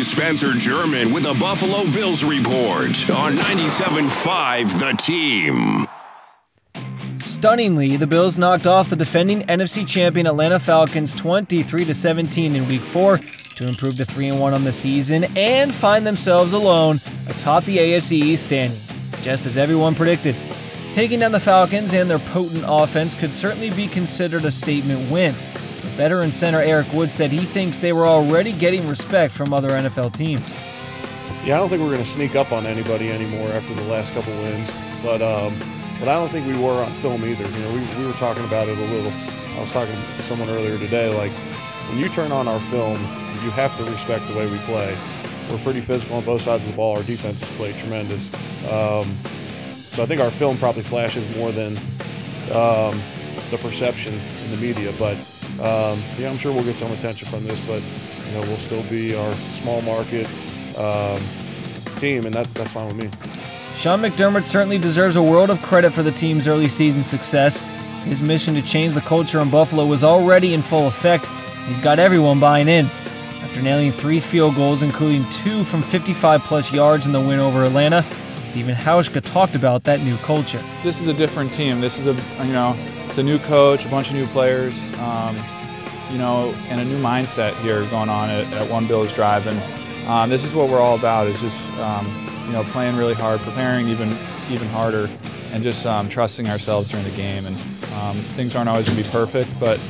is Spencer German with a Buffalo Bills report on 97.5 The Team. Stunningly, the Bills knocked off the defending NFC champion Atlanta Falcons 23 17 in Week 4 to improve to 3 1 on the season and find themselves alone atop the AFC East standings, just as everyone predicted. Taking down the Falcons and their potent offense could certainly be considered a statement win. Veteran center Eric Wood said he thinks they were already getting respect from other NFL teams. Yeah, I don't think we're going to sneak up on anybody anymore after the last couple wins, but um, but I don't think we were on film either. You know, we, we were talking about it a little. I was talking to someone earlier today. Like when you turn on our film, you have to respect the way we play. We're pretty physical on both sides of the ball. Our defense has played tremendous. Um, so I think our film probably flashes more than um, the perception in the media. But um, yeah, I'm sure we'll get some attention from this. But you know, we'll still be our small market um, team, and that, that's fine with me. Sean McDermott certainly deserves a world of credit for the team's early season success. His mission to change the culture in Buffalo was already in full effect. He's got everyone buying in. After nailing three field goals, including two from 55 plus yards in the win over Atlanta, Stephen Hauschka talked about that new culture. This is a different team. This is a you know it's a new coach, a bunch of new players, um, you know, and a new mindset here going on at, at One Bills Drive. And um, this is what we're all about. Is just um, you know, playing really hard, preparing even even harder, and just um, trusting ourselves during the game. And um, things aren't always going to be perfect, but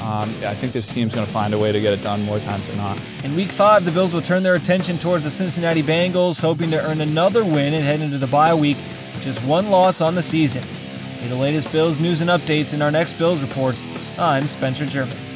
um, I think this team's going to find a way to get it done more times than not. In Week Five, the Bills will turn their attention towards the Cincinnati Bengals, hoping to earn another win and head into the bye week just one loss on the season. The latest Bills news and updates in our next Bills report, I'm Spencer German.